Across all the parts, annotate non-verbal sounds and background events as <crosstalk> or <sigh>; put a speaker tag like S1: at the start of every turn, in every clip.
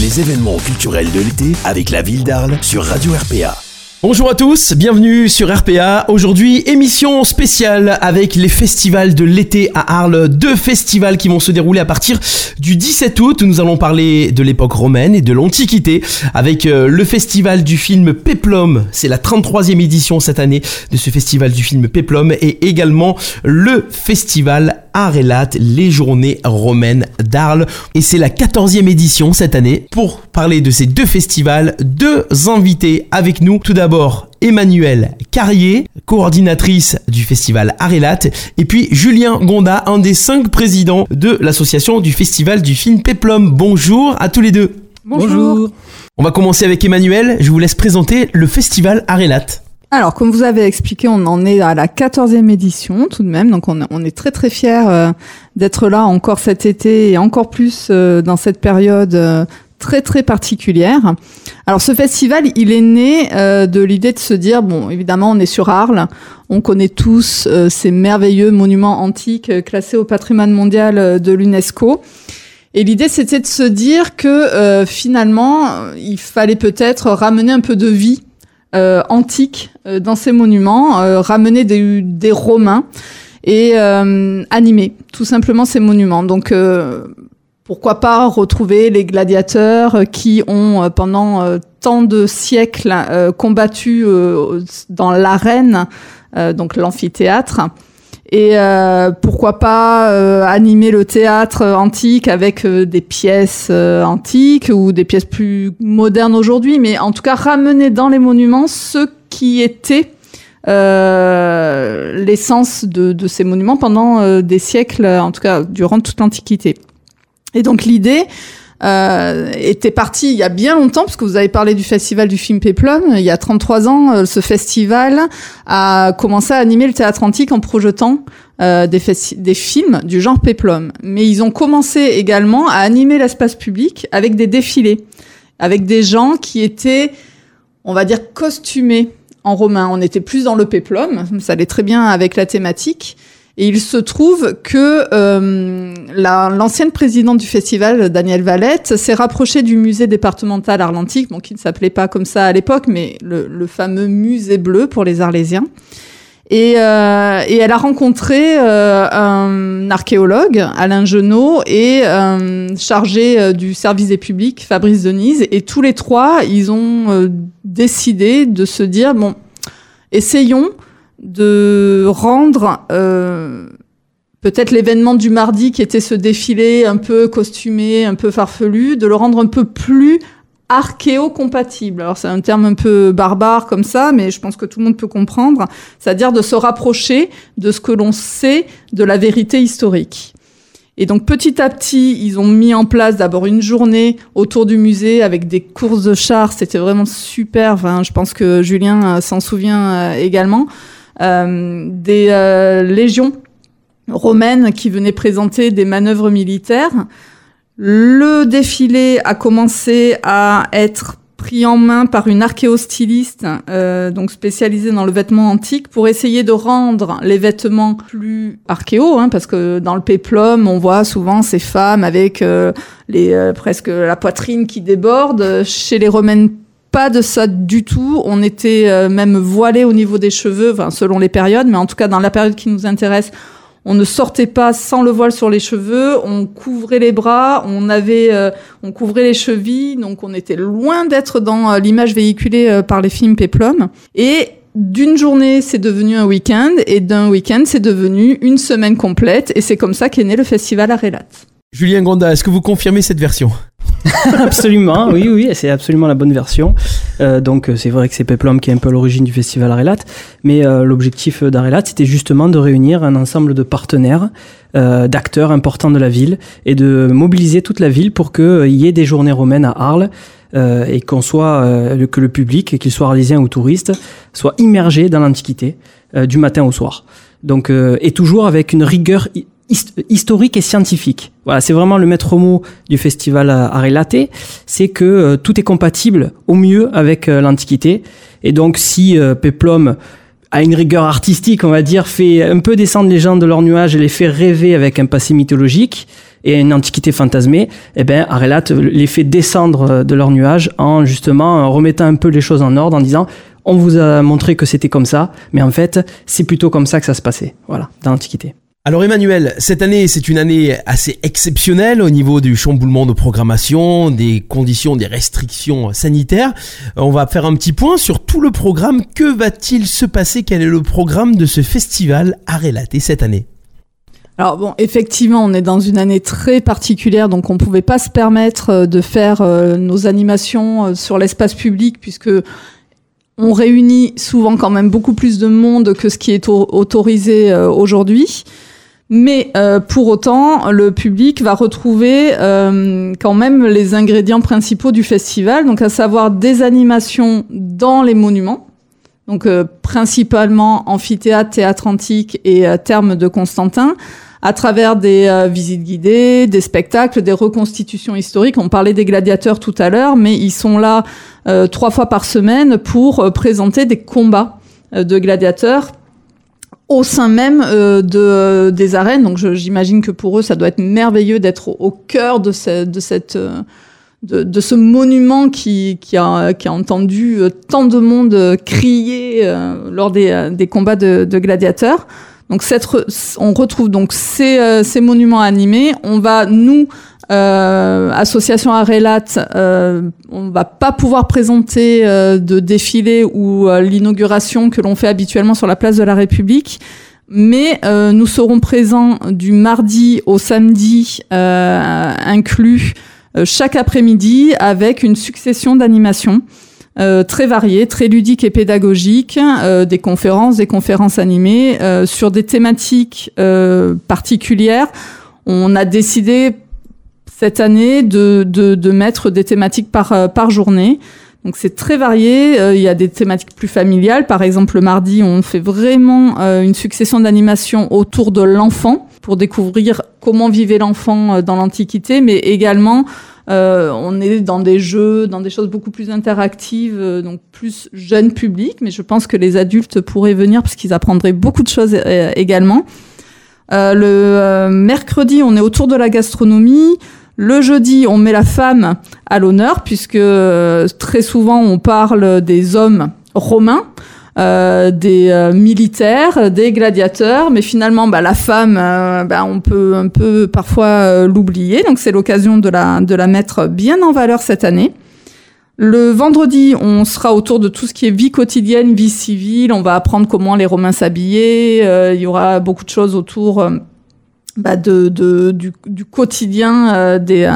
S1: Les événements culturels de l'été avec la ville d'Arles sur Radio RPA.
S2: Bonjour à tous, bienvenue sur RPA. Aujourd'hui, émission spéciale avec les festivals de l'été à Arles. Deux festivals qui vont se dérouler à partir du 17 août. Nous allons parler de l'époque romaine et de l'Antiquité avec euh, le festival du film Peplum. C'est la 33e édition cette année de ce festival du film Peplum et également le festival Arelat, les journées romaines d'Arles. Et c'est la 14e édition cette année. Pour parler de ces deux festivals, deux invités avec nous. Tout d'abord, Emmanuel Carrier, coordinatrice du festival Arelat, et puis Julien Gonda, un des cinq présidents de l'association du festival du film Peplum. Bonjour à tous les deux.
S3: Bonjour.
S2: On va commencer avec Emmanuel. Je vous laisse présenter le festival Arelat.
S3: Alors, comme vous avez expliqué, on en est à la 14e édition tout de même, donc on, est très très fiers euh, d'être là encore cet été et encore plus euh, dans cette période euh, très très particulière. Alors ce festival, il est né de l'idée de se dire, bon, évidemment, on est sur Arles, on connaît tous ces merveilleux monuments antiques classés au patrimoine mondial de l'UNESCO. Et l'idée, c'était de se dire que finalement, il fallait peut-être ramener un peu de vie euh, antiques euh, dans ces monuments, euh, ramener des, des, Romains et animer tout simplement ces monuments. Donc pourquoi pas retrouver les gladiateurs qui ont pendant tant de siècles combattu dans l'arène, donc l'amphithéâtre. Et euh, pourquoi pas euh, animer le théâtre antique avec euh, des pièces antiques ou des pièces plus modernes aujourd'hui, mais en tout cas ramener dans les monuments ce qui était l'essence de, de, ces monuments pendant des siècles, en tout cas durant toute l'Antiquité. Et donc l'idée, euh, était parti il y a bien longtemps, parce que vous avez parlé du festival du film Peplum. Il y a 33 ans, euh, ce festival a commencé à animer le théâtre antique en projetant euh, des, des films du genre Peplum. Mais ils ont commencé également à animer l'espace public avec des défilés, avec des gens qui étaient, on va dire, costumés en romain. On était plus dans le Peplum, ça allait très bien avec la thématique. Et il se trouve que euh, l'ancienne présidente du festival, Danielle Valette, s'est rapprochée du musée départemental arlentique, bon, qui ne s'appelait pas comme ça à l'époque, mais le, le, fameux musée bleu pour les Arlésiens. Et, euh, et elle a rencontré euh, un archéologue, Alain Genot, et euh, chargé euh, du service des publics, Fabrice Denise. Et tous les trois, ils ont euh, décidé de se dire, bon, essayons de rendre euh, peut-être l'événement du mardi qui était ce défilé un peu costumé, un peu farfelu, de le rendre un peu plus archéo-compatible. Alors c'est un terme un peu barbare comme ça, mais je pense que tout le monde peut comprendre. C'est-à-dire de se rapprocher de ce que l'on sait de la vérité historique. Et donc petit à petit, ils ont mis en place d'abord une journée autour du musée avec des courses de chars. C'était vraiment super. Enfin, je pense que Julien euh, s'en souvient euh, également. Euh, des euh, légions romaines qui venaient présenter des manœuvres militaires. Le défilé a commencé à être pris en main par une archéostyliste, euh, donc spécialisée dans le vêtement antique, pour essayer de rendre les vêtements plus archéo, hein, parce que dans le péplum, on voit souvent ces femmes avec euh, les presque la poitrine qui déborde. Chez les romaines pas de ça du tout. On était euh, même voilé au niveau des cheveux, enfin, selon les périodes, mais en tout cas dans la période qui nous intéresse, on ne sortait pas sans le voile sur les cheveux, on couvrait les bras, on avait, euh, on couvrait les chevilles, donc on était loin d'être dans euh, l'image véhiculée par les films Peplum. Et d'une journée, c'est devenu un week-end, et d'un week-end, c'est devenu une semaine complète, et c'est comme ça qu'est né le festival Arelat.
S2: Julien Gonda, est-ce que vous confirmez cette version <laughs>
S4: absolument, oui, oui, c'est absolument la bonne version. Euh, donc c'est vrai que c'est Peplum qui est un peu à l'origine du festival Arelat, mais euh, l'objectif d'Arelat, c'était justement de réunir un ensemble de partenaires, euh, d'acteurs importants de la ville, et de mobiliser toute la ville pour qu'il y ait des journées romaines à Arles, et qu'on soit, que le public, qu'il soit arlésien ou touriste, soit immergé dans l'Antiquité, du matin au soir. Donc, et toujours avec une rigueur historique et scientifique. Voilà, c'est vraiment le maître mot du festival Arelaté, c'est que euh, tout est compatible au mieux avec euh, l'Antiquité. Et donc, si euh, Peplum à une rigueur artistique, on va dire, fait un peu descendre les gens de leur nuage et les fait rêver avec un passé mythologique et une antiquité fantasmée, eh ben, Arelat les fait descendre de leur nuage en justement remettant un peu les choses en ordre, en disant on vous a montré que c'était comme ça, mais en fait, c'est plutôt comme ça que ça se passait, voilà, dans l'Antiquité.
S2: Alors Emmanuel, cette année c'est une année assez exceptionnelle au niveau du chamboulement de programmation, des conditions, des restrictions sanitaires. On va faire un petit point sur tout le programme. Que va-t-il se passer? Quel est le programme de ce festival à relater cette année?
S3: Alors bon, effectivement, on est dans une année très particulière, donc on ne pouvait pas se permettre euh, de faire euh, nos animations euh, sur l'espace public puisque on réunit souvent quand même beaucoup plus de monde que ce qui est autorisé aujourd'hui. Mais pour autant, le public va retrouver quand même les ingrédients principaux du festival, donc à savoir des animations dans les monuments, donc principalement amphithéâtre, théâtre antique et terme de Constantin, à travers des euh, visites guidées, des spectacles, des reconstitutions historiques. On parlait des gladiateurs tout à l'heure, mais ils sont là euh, trois fois par semaine pour euh, présenter des combats de gladiateurs au sein même de, des arènes. Donc j'imagine que pour eux, ça doit être merveilleux d'être au, cœur de, de cette... De, de, ce monument qui, qui, a, qui a entendu tant de monde crier lors des, des combats de, de gladiateurs. Donc cette on retrouve donc ces, euh, ces, monuments animés. On va nous euh, association Arelat, euh, on va pas pouvoir présenter euh, de défilé ou euh, l'inauguration que l'on fait habituellement sur la place de la République, mais nous serons présents du mardi au samedi inclus chaque après-midi avec une succession d'animations. Euh, très variés, très ludiques et pédagogiques, euh, des conférences, des conférences animées euh, sur des thématiques particulières. On a décidé cette année de, de, de mettre des thématiques par, par journée. Donc c'est très varié. il y a des thématiques plus familiales. Par exemple, le mardi, on fait vraiment une succession d'animations autour de l'enfant pour découvrir comment vivait l'enfant dans l'Antiquité, mais également euh, on est dans des jeux, dans des choses beaucoup plus interactives, euh, donc plus jeune public, mais je pense que les adultes pourraient venir parce qu'ils apprendraient beaucoup de choses euh, également. le mercredi, on est autour de la gastronomie. Le jeudi, on met la femme à l'honneur puisque très souvent on parle des hommes romains. Euh, des euh, militaires, des gladiateurs, mais finalement, bah, la femme, euh, bah, on peut un peu parfois l'oublier. Donc c'est l'occasion de la, de la mettre bien en valeur cette année. Le vendredi, on sera autour de tout ce qui est vie quotidienne, vie civile. On va apprendre comment les Romains s'habillaient. il y aura beaucoup de choses autour bah, de, de, du, du quotidien euh, des, euh,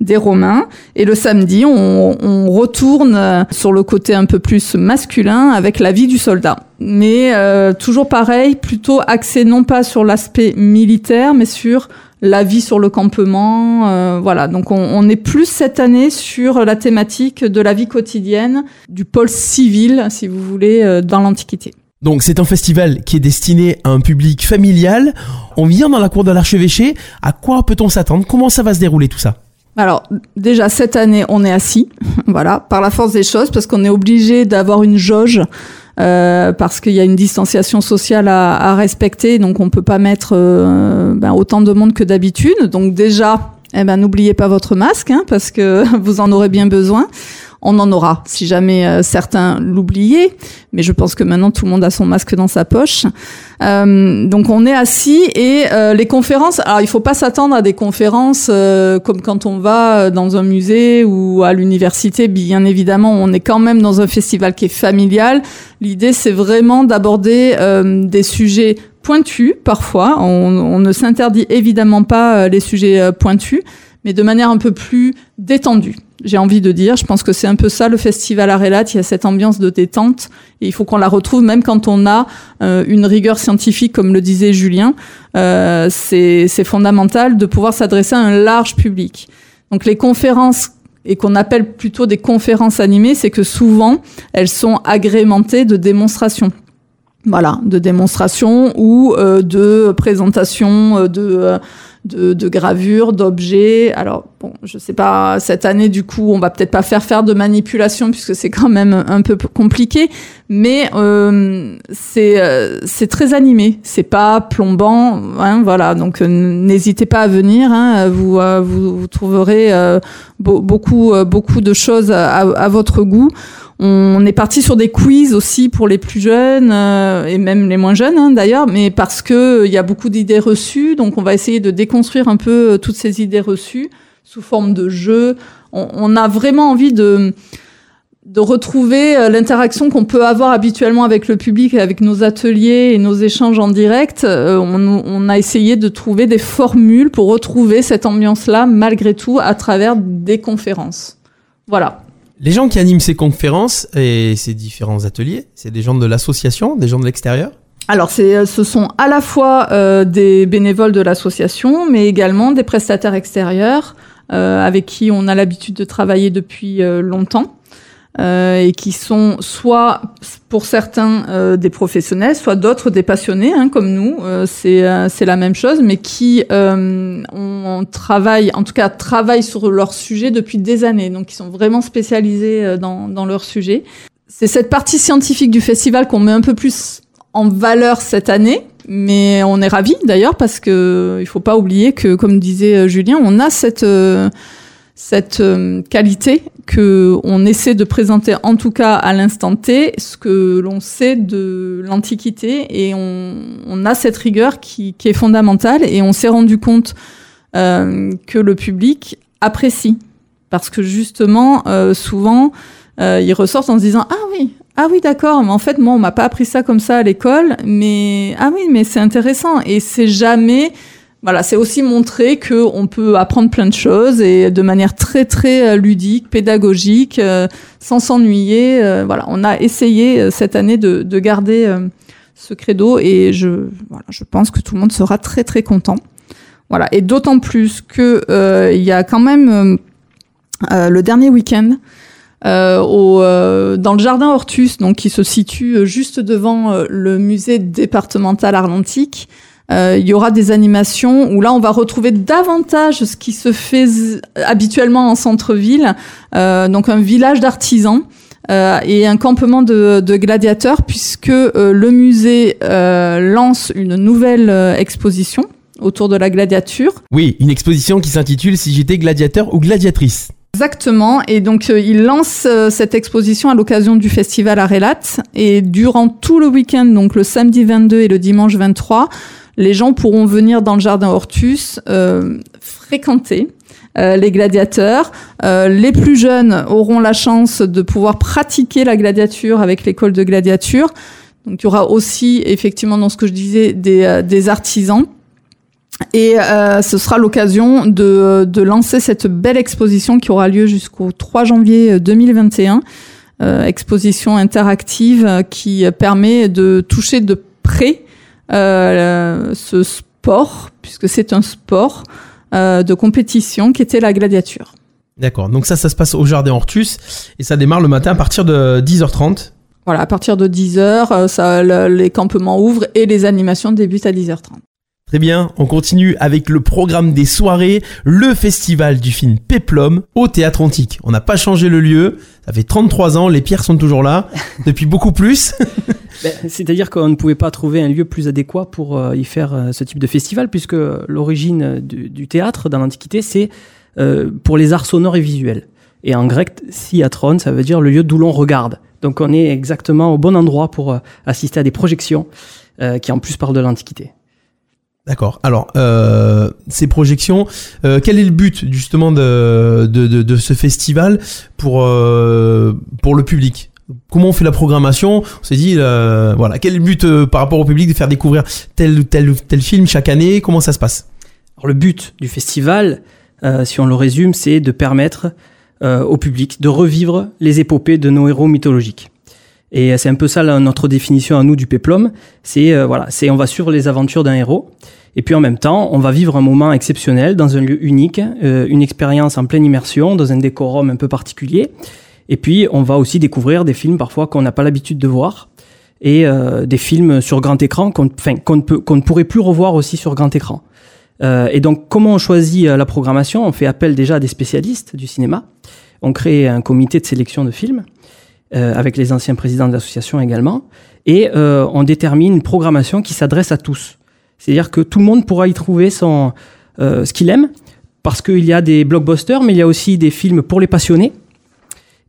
S3: des Romains. Et le samedi, on, on, retourne euh, sur le côté un peu plus masculin avec la vie du soldat. Mais toujours pareil, plutôt axé non pas sur l'aspect militaire, mais sur la vie sur le campement. voilà, donc on, on, est plus cette année sur la thématique de la vie quotidienne, du pôle civil, si vous voulez, dans l'Antiquité.
S2: Donc c'est un festival qui est destiné à un public familial. On vient dans la cour de l'archevêché. À quoi peut-on s'attendre? Comment ça va se dérouler tout ça?
S3: Alors déjà cette année on est assis, <laughs> voilà, par la force des choses, parce qu'on est obligé d'avoir une jauge. Euh, parce qu'il y a une distanciation sociale à, à, respecter, donc on peut pas mettre euh, ben, autant de monde que d'habitude. Donc déjà, eh ben n'oubliez pas votre masque, hein, parce que <laughs> vous en aurez bien besoin on en aura si jamais euh, certains l'oubliaient, mais je pense que maintenant tout le monde a son masque dans sa poche. Euh, donc on est assis et euh, les conférences, alors il faut pas s'attendre à des conférences comme quand on va dans un musée ou à l'université, bien évidemment on est quand même dans un festival qui est familial. L'idée c'est vraiment d'aborder des sujets pointus parfois, on, on ne s'interdit évidemment pas les sujets pointus, mais de manière un peu plus détendue j'ai envie de dire. Je pense que c'est un peu ça le festival Arelat. Il y a cette ambiance de détente et il faut qu'on la retrouve même quand on a euh, une rigueur scientifique, comme le disait Julien. Euh, c'est fondamental de pouvoir s'adresser à un large public. Donc les conférences et qu'on appelle plutôt des conférences animées, c'est que souvent elles sont agrémentées de démonstrations. Voilà, de démonstrations ou euh, de présentations euh, de de, de gravures, d'objets. Alors bon, je sais pas cette année du coup, on va peut-être pas faire faire de manipulation puisque c'est quand même un peu compliqué, mais euh, c'est euh, c'est très animé, c'est pas plombant, hein, voilà. Donc euh, n'hésitez pas à venir, hein, vous, vous, vous trouverez beaucoup beaucoup de choses à, à votre goût. On est parti sur des quiz aussi pour les plus jeunes euh, et même les moins jeunes hein, d'ailleurs, mais parce que il y a beaucoup d'idées reçues, donc on va essayer de déconstruire un peu euh, toutes ces idées reçues sous forme de jeux. On, a vraiment envie de retrouver euh, l'interaction qu'on peut avoir habituellement avec le public, avec nos ateliers et nos échanges en direct. On, on a essayé de trouver des formules pour retrouver cette ambiance-là malgré tout à travers des conférences. Voilà.
S2: Les gens qui animent ces conférences et ces différents ateliers, c'est des gens de l'association, des gens de l'extérieur?
S3: Alors, euh, ce sont à la fois euh, des bénévoles de l'association, mais également des prestataires extérieurs euh, avec qui on a l'habitude de travailler depuis longtemps. Euh, et qui sont soit pour certains euh, des professionnels, soit d'autres des passionnés, hein, comme nous. Euh, c'est la même chose, mais qui on, on, travaille, en tout cas travaillent sur leur sujet depuis des années, donc qui sont vraiment spécialisés dans dans leur sujet. C'est cette partie scientifique du festival qu'on met un peu plus en valeur cette année, mais on est ravis d'ailleurs parce que il faut pas oublier que, comme disait Julien, on a cette cette euh, qualité que on essaie de présenter en tout cas à l'instant T ce que l'on sait de l'Antiquité et on, a cette rigueur qui, est fondamentale et on s'est rendu compte euh, que le public apprécie. Parce que justement euh, souvent euh, ils ressortent en se disant ah oui ah oui d'accord mais en fait moi on m'a pas appris ça comme ça à l'école mais ah oui mais c'est intéressant et c'est jamais voilà, c'est aussi montrer que on peut apprendre plein de choses et de manière très très euh, ludique, pédagogique, euh, sans s'ennuyer. Euh, voilà, on a essayé cette année de, de garder ce credo et je voilà, je pense que tout le monde sera très très content. Voilà, et d'autant plus que il y a quand même le dernier week-end. Au, dans le jardin Hortus, donc qui se situe juste devant le musée départemental arlentique, euh, il y aura des animations où là on va retrouver davantage ce qui se fait habituellement en centre-ville, euh, donc un village d'artisans. Euh, et un campement de, de gladiateurs puisque euh, le musée euh, lance une nouvelle exposition autour de la gladiature.
S2: Oui, une exposition qui s'intitule Si j'étais gladiateur ou gladiatrice.
S3: Exactement. Et donc, il lance cette exposition à l'occasion du festival Arelat. Et durant tout le week-end, donc le samedi 22 et le dimanche 23, les gens pourront venir dans le jardin Hortus euh, fréquenter euh, les gladiateurs. Euh, les plus jeunes auront la chance de pouvoir pratiquer la gladiature avec l'école de gladiature. Donc il y aura aussi effectivement dans ce que je disais des, des artisans. Et ce sera l'occasion de, de, lancer cette belle exposition qui aura lieu jusqu'au 3 janvier 2021. exposition interactive qui permet de toucher de près euh, ce sport, puisque c'est un sport euh, de compétition qui était la gladiature.
S2: D'accord, donc ça, ça se passe au Jardin Hortus et ça démarre le matin à partir de 10h30.
S3: Voilà, à partir de 10h, euh, ça, les campements ouvrent et les animations débutent à 10h30.
S2: Très bien, on continue avec le programme des soirées, le festival du film Peplum au Théâtre Antique. On n'a pas changé le lieu, ça fait 33 ans, les pierres sont toujours là, <laughs> depuis beaucoup plus. <laughs>
S4: Ben, c'est-à-dire qu'on ne pouvait pas trouver un lieu plus adéquat pour euh, y faire euh, ce type de festival, puisque l'origine du, théâtre dans l'Antiquité, c'est euh, pour les arts sonores et visuels. Et en grec, theatron, ça veut dire le lieu d'où l'on regarde. Donc on est exactement au bon endroit pour assister à des projections qui en plus parlent de l'Antiquité.
S2: D'accord. Alors, euh, ces projections, euh, quel est le but justement de, ce festival pour, euh, pour le public? Comment on fait la programmation? On s'est dit, voilà, quel est le but par rapport au public de faire découvrir tel ou tel, tel film chaque année? Comment ça se passe?
S4: Alors, le but du festival, si on le résume, c'est de permettre au public de revivre les épopées de nos héros mythologiques. Et c'est un peu ça notre définition à nous du péplum. C'est voilà, c'est on va suivre les aventures d'un héros. Et puis en même temps, on va vivre un moment exceptionnel dans un lieu unique, euh, une expérience en pleine immersion, dans un décorum un peu particulier. Et puis on va aussi découvrir des films parfois qu'on n'a pas l'habitude de voir et euh, des films sur grand écran qu'on qu'on ne, peut, qu'on ne pourrait plus revoir aussi sur grand écran. Euh, et donc, comment on choisit euh, la programmation? On fait appel déjà à des spécialistes du cinéma. On crée un comité de sélection de films, euh, avec les anciens présidents de l'association également, et euh, on détermine une programmation qui s'adresse à tous. C'est-à-dire que tout le monde pourra y trouver son, euh, ce qu'il aime, parce qu'il y a des blockbusters, mais il y a aussi des films pour les passionnés,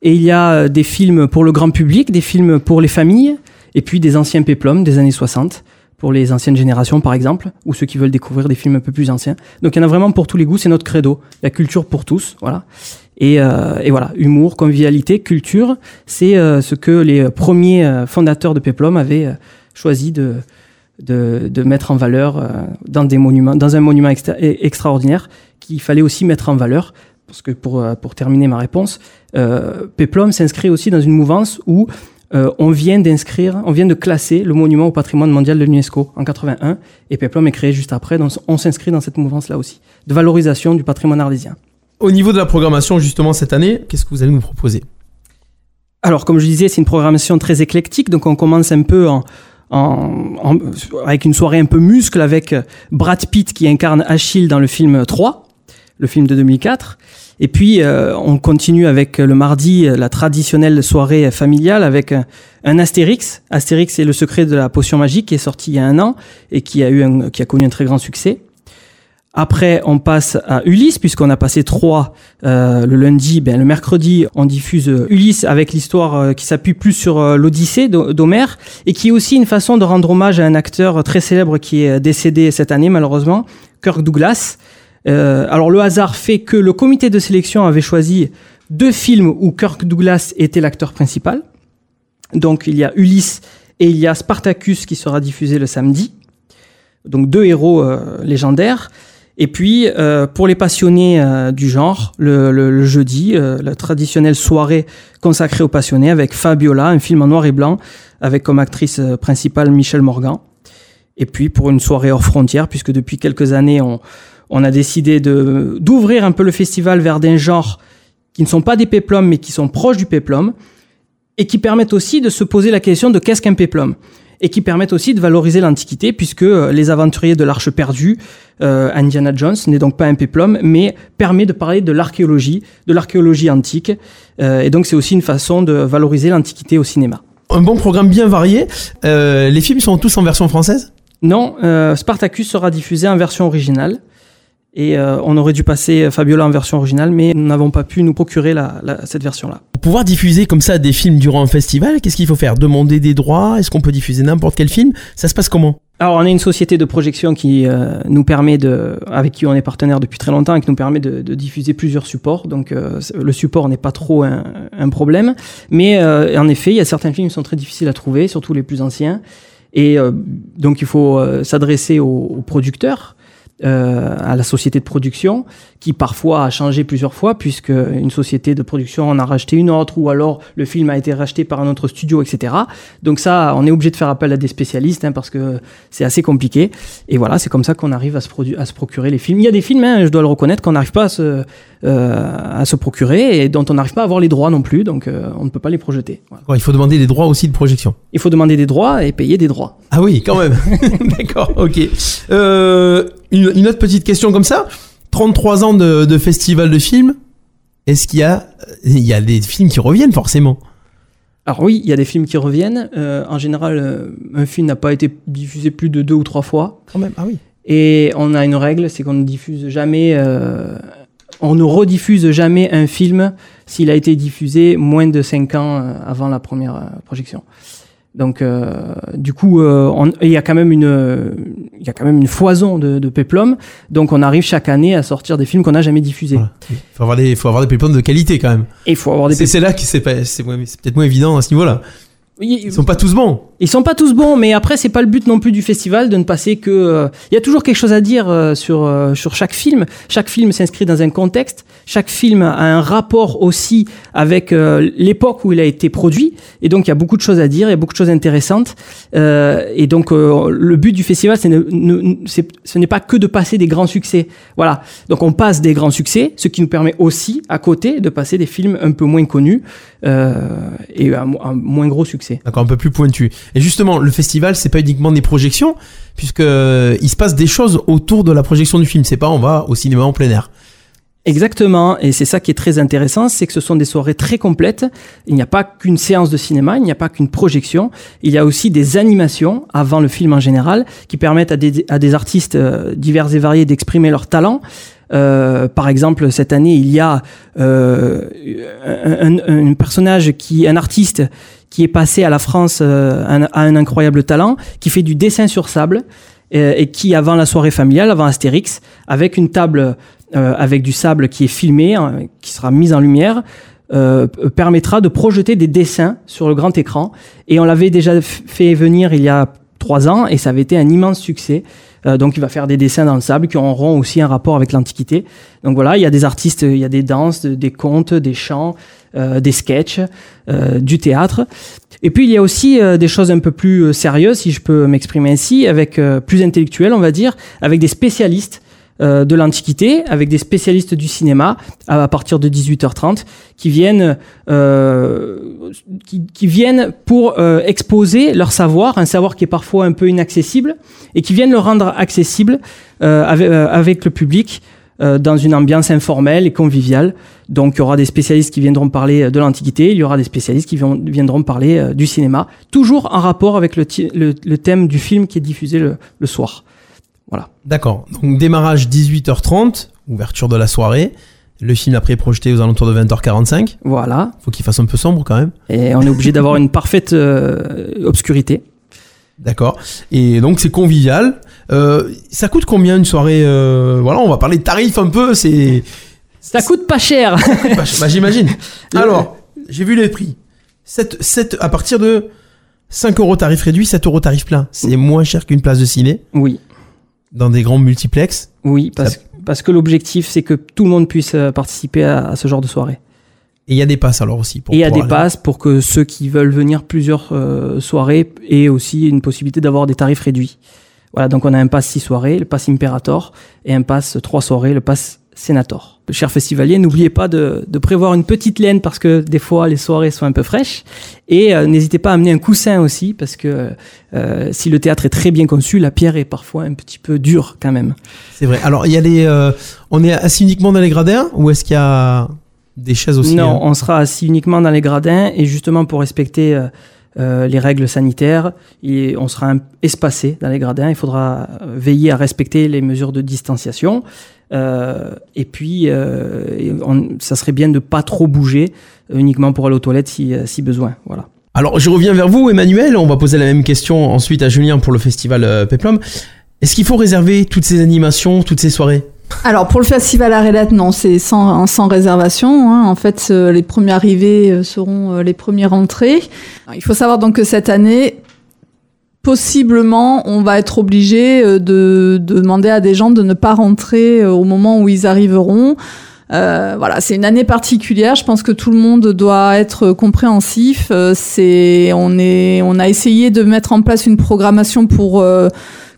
S4: et il y a euh, des films pour le grand public, des films pour les familles, et puis des anciens péplums des années 60, pour les anciennes générations par exemple, ou ceux qui veulent découvrir des films un peu plus anciens. Donc il y en a vraiment pour tous les goûts, c'est notre credo, la culture pour tous, voilà. Et, euh, et voilà, humour, convivialité, culture, c'est euh, ce que les premiers euh, fondateurs de Peplum avaient choisi de, de, de mettre en valeur euh, dans des monuments, dans un monument extra- e- extraordinaire qu'il fallait aussi mettre en valeur. Parce que pour, euh, pour terminer ma réponse, euh, Peplum s'inscrit aussi dans une mouvance où euh, on vient d'inscrire, on vient de classer le monument au patrimoine mondial de l'UNESCO en 81 et Peplum est créé juste après, donc on s'inscrit dans cette mouvance-là aussi, de valorisation du patrimoine arlésien.
S2: Au niveau de la programmation, justement, cette année, qu'est-ce que vous allez nous proposer?
S4: Alors, comme je disais, c'est une programmation très éclectique, donc on commence un peu en, en- en- avec une soirée un peu muscle avec Brad Pitt qui incarne Achille dans le film 3, le film de 2004. Et puis, euh, on continue avec le mardi la traditionnelle soirée familiale avec un, Astérix. Astérix, c'est le secret de la potion magique qui est sorti il y a un an et qui a, eu un- qui a connu un très grand succès. Après, on passe à Ulysse, puisqu'on a passé trois euh, le lundi. Ben, le mercredi, on diffuse euh, Ulysse avec l'histoire euh, qui s'appuie plus sur euh, l'Odyssée d'Ho- d'Homère, et qui est aussi une façon de rendre hommage à un acteur très célèbre qui est décédé cette année, malheureusement, Kirk Douglas. Alors, le hasard fait que le comité de sélection avait choisi deux films où Kirk Douglas était l'acteur principal. Donc, il y a Ulysse et il y a Spartacus qui sera diffusé le samedi. Donc, deux héros légendaires. Et puis, euh, pour les passionnés euh, du genre, le, jeudi, euh, la traditionnelle soirée consacrée aux passionnés avec Fabiola, un film en noir et blanc, avec comme actrice principale Michel Morgan. Et puis, pour une soirée hors frontières, puisque depuis quelques années, on, a décidé d'ouvrir un peu le festival vers des genres qui ne sont pas des péplums, mais qui sont proches du péplum, et qui permettent aussi de se poser la question de qu'est-ce qu'un péplum et qui permettent aussi de valoriser l'Antiquité, puisque euh, les aventuriers de l'Arche perdue, euh, Indiana Jones n'est donc pas un péplum, mais permet de parler de l'archéologie, de l'archéologie antique, Euh, et donc c'est aussi une façon de valoriser l'Antiquité au cinéma.
S2: Un bon programme bien varié. Euh, les films sont tous en version française?
S4: Non, euh, Spartacus sera diffusé en version originale. Et euh, on aurait dû passer Fabiola en version originale, mais nous n'avons pas pu nous procurer la, la- cette version-là.
S2: Pour pouvoir diffuser comme ça des films durant un festival, qu'est-ce qu'il faut faire? Demander des droits? Est-ce qu'on peut diffuser n'importe quel film? Ça se passe comment?
S4: Alors, on a une société de projection qui euh, nous permet de, avec qui on est partenaire depuis très longtemps et qui nous permet de, de diffuser plusieurs supports. Donc, euh, le support n'est pas trop un, un problème. Mais euh, en effet, il y a certains films qui sont très difficiles à trouver, surtout les plus anciens. Et euh, donc, il faut euh, s'adresser aux, aux producteurs. Euh, à la société de production, qui parfois a changé plusieurs fois, puisque une société de production en a racheté une autre, ou alors le film a été racheté par un autre studio, etc. Donc ça, on est obligé de faire appel à des spécialistes, hein, parce que c'est assez compliqué. Et voilà, c'est comme ça qu'on arrive à se, à se procurer les films. Il y a des films, hein, je dois le reconnaître, qu'on n'arrive pas à se, euh, à se procurer et dont on n'arrive pas à avoir les droits non plus, donc euh, on ne peut pas les projeter. Voilà.
S2: Il faut demander des droits aussi de projection.
S4: Il faut demander des droits et payer des droits.
S2: Ah oui, quand même. <laughs> D'accord, ok. Euh, une, une autre petite question comme ça. 33 ans de, de festival de films. Est-ce qu'il y a, il y a des films qui reviennent forcément?
S4: Alors oui, il y a des films qui reviennent. Euh, en général, euh, un film n'a pas été diffusé plus de deux ou trois fois.
S2: Quand même, ah oui.
S4: Et on a une règle, c'est qu'on ne diffuse jamais, euh, on ne rediffuse jamais un film s'il a été diffusé moins de cinq ans euh, avant la première euh, projection. Donc, euh, du coup, euh, il y a quand même une, il y a quand même une foison de, de péplum. Donc, on arrive chaque année à sortir des films qu'on n'a jamais diffusés.
S2: Voilà. Il faut avoir des, faut avoir des péplums de qualité quand même.
S4: Et il faut avoir des.
S2: C'est là que c'est peut-être moins évident à ce niveau-là.
S4: Ils,
S2: Ils sont pas tous bons.
S4: Ils sont pas tous bons, mais après c'est pas le but non plus du festival de ne passer que. euh, Il y a toujours quelque chose à dire euh, sur euh, sur chaque film. Chaque film s'inscrit dans un contexte. Chaque film a un rapport aussi avec l'époque où il a été produit. Et donc il y a beaucoup de choses à dire, il y a beaucoup de choses intéressantes. Et donc le but du festival, c'est ne, ne- ce n'est pas que de passer des grands succès. Voilà. Donc on passe des grands succès, ce qui nous permet aussi à côté de passer des films un peu moins connus et mo- à moins gros succès.
S2: D'accord, un peu plus pointu. Et justement, le festival, c'est pas uniquement des projections, puisque euh, il se passe des choses autour de la projection du film. C'est pas on va au cinéma en plein air.
S4: Exactement, et c'est ça qui est très intéressant, c'est que ce sont des soirées très complètes. Il n'y a pas qu'une séance de cinéma, il n'y a pas qu'une projection, il y a aussi des animations avant le film en général qui permettent à des, à des artistes euh, divers et variés d'exprimer leur talent. Euh, par exemple, cette année, il y a euh, un, un, personnage qui, un artiste qui est passé à la France euh, un, à un incroyable talent, qui fait du dessin sur sable euh, et qui, avant la soirée familiale, avant Astérix, avec une table euh, avec du sable qui est filmé, hein, qui sera mis en lumière, euh, permettra de projeter des dessins sur le grand écran. Et on l'avait déjà fait venir il y a trois ans et ça avait été un immense succès. Euh, donc il va faire des dessins dans le sable qui auront aussi un rapport avec l'Antiquité. Donc voilà, il y a des artistes, il y a des danses, des contes, des chants, euh, des sketchs, euh, du théâtre. Et puis il y a aussi des choses un peu plus sérieuses, si je peux m'exprimer ainsi, avec plus intellectuelles, on va dire, avec des spécialistes euh, de l'Antiquité avec des spécialistes du cinéma à, partir de 18h30 qui viennent, euh, qui, qui, viennent pour euh, exposer leur savoir, un savoir qui est parfois un peu inaccessible et qui viennent le rendre accessible euh, avec, euh, avec, le public dans une ambiance informelle et conviviale. Donc il y aura des spécialistes qui viendront parler de l'Antiquité, il y aura des spécialistes qui viendront parler du cinéma, toujours en rapport avec le, le, le, thème du film qui est diffusé le, le soir. Voilà.
S2: D'accord. Donc démarrage 18h30, ouverture de la soirée. Le film après est projeté aux alentours de 20h45.
S4: Voilà.
S2: Faut qu'il fasse un peu sombre quand même.
S4: Et on est obligé d'avoir une parfaite euh, obscurité.
S2: D'accord. Et donc c'est convivial. Euh, ça coûte combien une soirée euh, Voilà, on va parler de tarifs un peu. C'est
S4: ça coûte pas cher.
S2: bah, j'imagine. <laughs> Alors, j'ai vu les prix. 7, 7, à partir de 5 euros tarif réduit, 7 euros tarif plein. C'est moins cher qu'une place de ciné.
S4: Oui
S2: dans des grands multiplex
S4: Oui, parce, ça... parce que l'objectif, c'est que tout le monde puisse euh, participer à, à ce genre de soirée.
S2: Et il y a des passes alors aussi
S4: pour Et il y a des aller. passes pour que ceux qui veulent venir plusieurs euh, soirées aient aussi une possibilité d'avoir des tarifs réduits. Voilà, donc on a un pass 6 soirées, le pass Imperator, et un pass 3 soirées, le pass Sénator. Cher festivalier, n'oubliez pas de, de, prévoir une petite laine parce que des fois les soirées sont un peu fraîches. Et euh, n'hésitez pas à amener un coussin aussi parce que euh, si le théâtre est très bien conçu, la pierre est parfois un petit peu dure quand même.
S2: C'est vrai. Alors il y a les, euh, on est assis uniquement dans les gradins ou est-ce qu'il y a des chaises aussi
S4: Non, hein on sera assis uniquement dans les gradins et justement pour respecter euh, les règles sanitaires, et on sera espacé dans les gradins. Il faudra veiller à respecter les mesures de distanciation. Euh, et puis, euh, on, ça serait bien de pas trop bouger, uniquement pour aller aux toilettes si, si besoin. Voilà.
S2: Alors, je reviens vers vous, Emmanuel. On va poser la même question ensuite à Julien pour le festival euh, Peplum. Est-ce qu'il faut réserver toutes ces animations, toutes ces soirées?
S3: Alors pour le festival Arelat, non, c'est sans, sans réservation. Hein. En fait, euh, les premiers arrivés euh, seront euh, les premiers rentrés. Il faut savoir donc que cette année, possiblement, on va être obligé de, de, demander à des gens de ne pas rentrer au moment où ils arriveront. Euh, voilà, c'est une année particulière. Je pense que tout le monde doit être compréhensif. C'est, on est, on a essayé de mettre en place une programmation pour euh,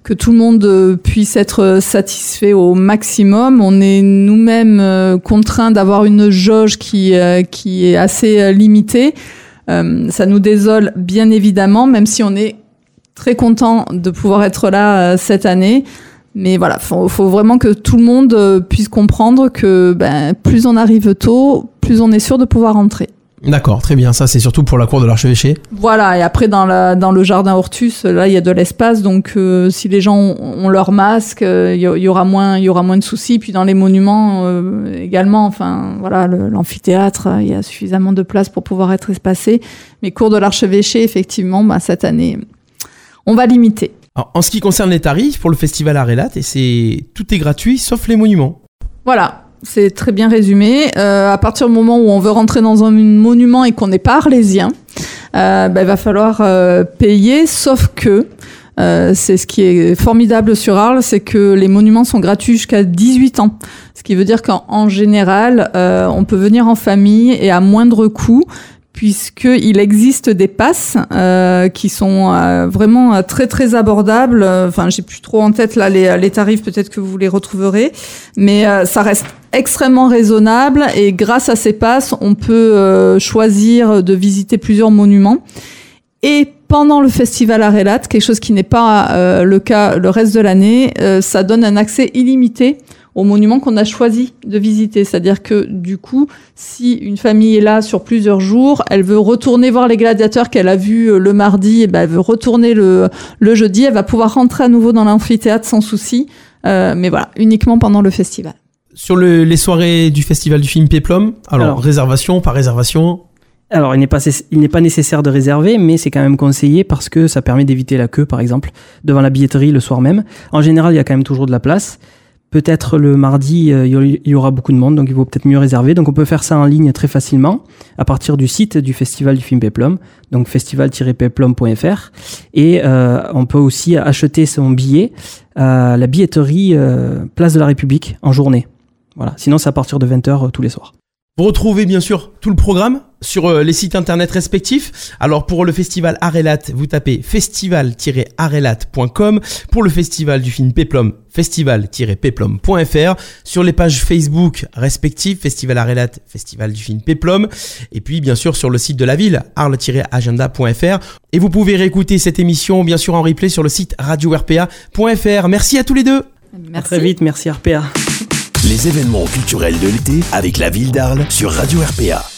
S3: que tout le monde euh, puisse être satisfait au maximum. On est nous-mêmes euh, contraints d'avoir une jauge qui, euh, qui est assez limitée. ça nous désole bien évidemment, même si on est très content de pouvoir être là cette année. Mais voilà, faut, faut vraiment que tout le monde puisse comprendre que ben, plus on arrive tôt, plus on est sûr de pouvoir rentrer.
S2: D'accord, très bien. Ça, c'est surtout pour la cour de l'archevêché.
S3: Voilà, et après dans, la, dans le jardin Hortus, là, il y a de l'espace, donc euh, si les gens ont, ont leur masque, il euh, y, y, aura moins, il y aura moins de soucis. Puis dans les monuments euh, également, enfin voilà, l'amphithéâtre, il y a suffisamment de place pour pouvoir être espacé. Mais cour de l'archevêché, effectivement, bah, cette année, on va limiter.
S2: Alors, en ce qui concerne les tarifs pour le festival Arelat, et c'est tout est gratuit sauf les monuments.
S3: Voilà, c'est très bien résumé. Euh, à partir du moment où on veut rentrer dans un monument et qu'on n'est pas arlésien, euh, ben, il va falloir euh, payer, sauf que euh, c'est ce qui est formidable sur Arles, c'est que les monuments sont gratuits jusqu'à 18 ans. Ce qui veut dire qu'en général, euh, on peut venir en famille et à moindre coût puisqu'il existe des passes euh, qui sont euh, vraiment euh, très très abordables. Enfin, j'ai plus trop en tête là les, les tarifs, peut-être que vous les retrouverez, mais euh, ça reste extrêmement raisonnable et grâce à ces passes, on peut euh, choisir de visiter plusieurs monuments. Et pendant le festival Arelat, quelque chose qui n'est pas euh, le cas le reste de l'année, ça donne un accès illimité aux monuments qu'on a choisi de visiter. C'est-à-dire que du coup, si une famille est là sur plusieurs jours, elle veut retourner voir les gladiateurs qu'elle a vus euh, le mardi, et ben elle veut retourner le, le jeudi, elle va pouvoir rentrer à nouveau dans l'amphithéâtre sans souci. Euh, mais voilà, uniquement pendant le festival.
S2: Sur le- les soirées du festival du film Peplum, alors,
S4: Alors.
S2: réservation, pas réservation?
S4: Alors, il n'est pas, il n'est pas nécessaire de réserver, mais c'est quand même conseillé parce que ça permet d'éviter la queue, par exemple, devant la billetterie le soir même. En général, il y a quand même toujours de la place. Peut-être le mardi, euh, il y- aura beaucoup de monde, donc il vaut peut-être mieux réserver. Donc on peut faire ça en ligne très facilement à partir du site du Festival du film Peplum, donc festival-peplum.fr. Et euh, on peut aussi acheter son billet à la billetterie euh, Place de la République en journée. Voilà. Sinon, c'est à partir de 20h tous les soirs.
S2: Vous retrouvez bien sûr tout le programme sur euh, les sites internet respectifs. Alors pour le festival Arelat, vous tapez festival-arelat.com. Pour le festival du film Peplum, festival-peplum.fr. Sur les pages Facebook respectives, Festival Arelat, Festival du film Peplum. Et puis bien sûr sur le site de la ville, arle-agenda.fr. Et vous pouvez réécouter cette émission bien sûr en replay sur le site radio-rpa.fr. Merci à tous les deux.
S4: À très vite, merci RPA.
S1: Les événements culturels de l'été avec la ville d'Arles sur Radio RPA.